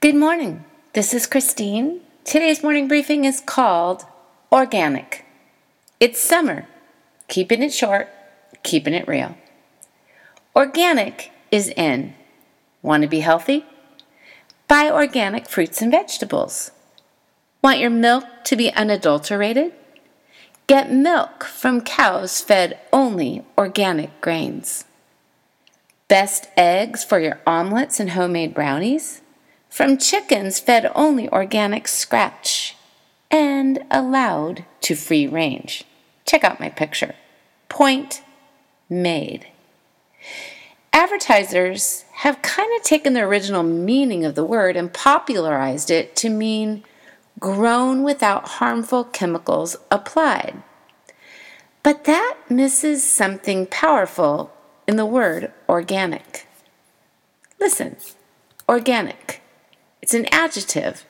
Good morning. This is Christine. Today's morning briefing is called Organic. It's summer. Keeping it short, keeping it real. Organic is in. Want to be healthy? Buy organic fruits and vegetables. Want your milk to be unadulterated? Get milk from cows fed only organic grains. Best eggs for your omelets and homemade brownies? From chickens fed only organic scratch and allowed to free range. Check out my picture. Point made. Advertisers have kind of taken the original meaning of the word and popularized it to mean grown without harmful chemicals applied. But that misses something powerful in the word organic. Listen, organic. It's an adjective.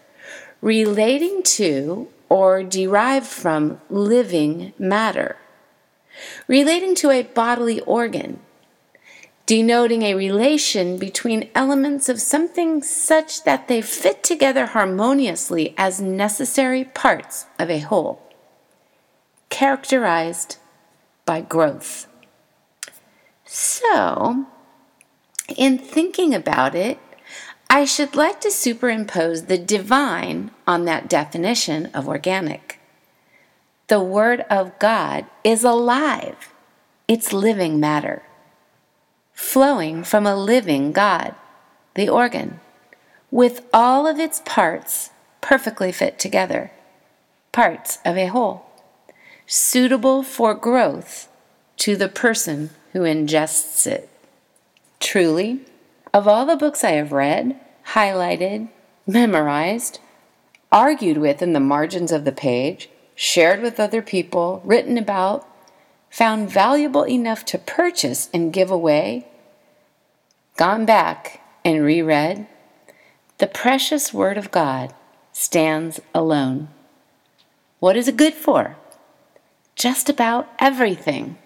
Relating to or derived from living matter, relating to a bodily organ, denoting a relation between elements of something such that they fit together harmoniously as necessary parts of a whole, characterized by growth. So, in thinking about it, I should like to superimpose the divine on that definition of organic. The Word of God is alive, it's living matter flowing from a living God, the organ, with all of its parts perfectly fit together, parts of a whole, suitable for growth to the person who ingests it. Truly, of all the books I have read, highlighted, memorized, argued with in the margins of the page, shared with other people, written about, found valuable enough to purchase and give away, gone back and reread, the precious Word of God stands alone. What is it good for? Just about everything.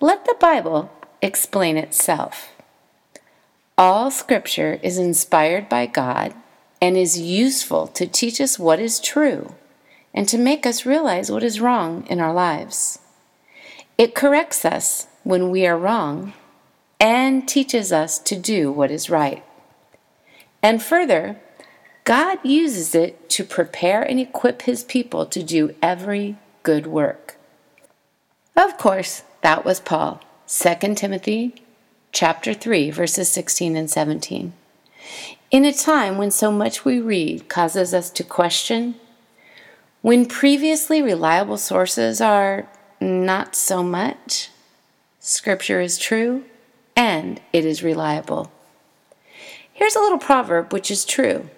Let the Bible explain itself. All Scripture is inspired by God and is useful to teach us what is true and to make us realize what is wrong in our lives. It corrects us when we are wrong and teaches us to do what is right. And further, God uses it to prepare and equip his people to do every good work. Of course, that was Paul, 2 Timothy chapter 3 verses 16 and 17. In a time when so much we read causes us to question, when previously reliable sources are not so much. Scripture is true and it is reliable. Here's a little proverb which is true,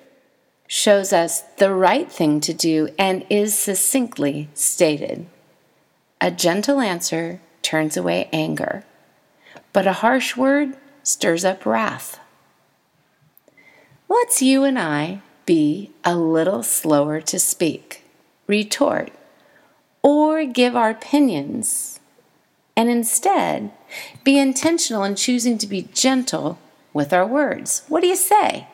shows us the right thing to do, and is succinctly stated. A gentle answer turns away anger, but a harsh word stirs up wrath. Let's you and I be a little slower to speak, retort, or give our opinions, and instead be intentional in choosing to be gentle with our words. What do you say?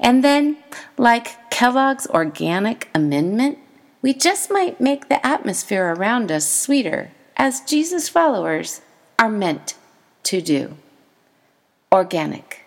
And then, like Kellogg's Organic Amendment, we just might make the atmosphere around us sweeter, as Jesus followers are meant to do. Organic.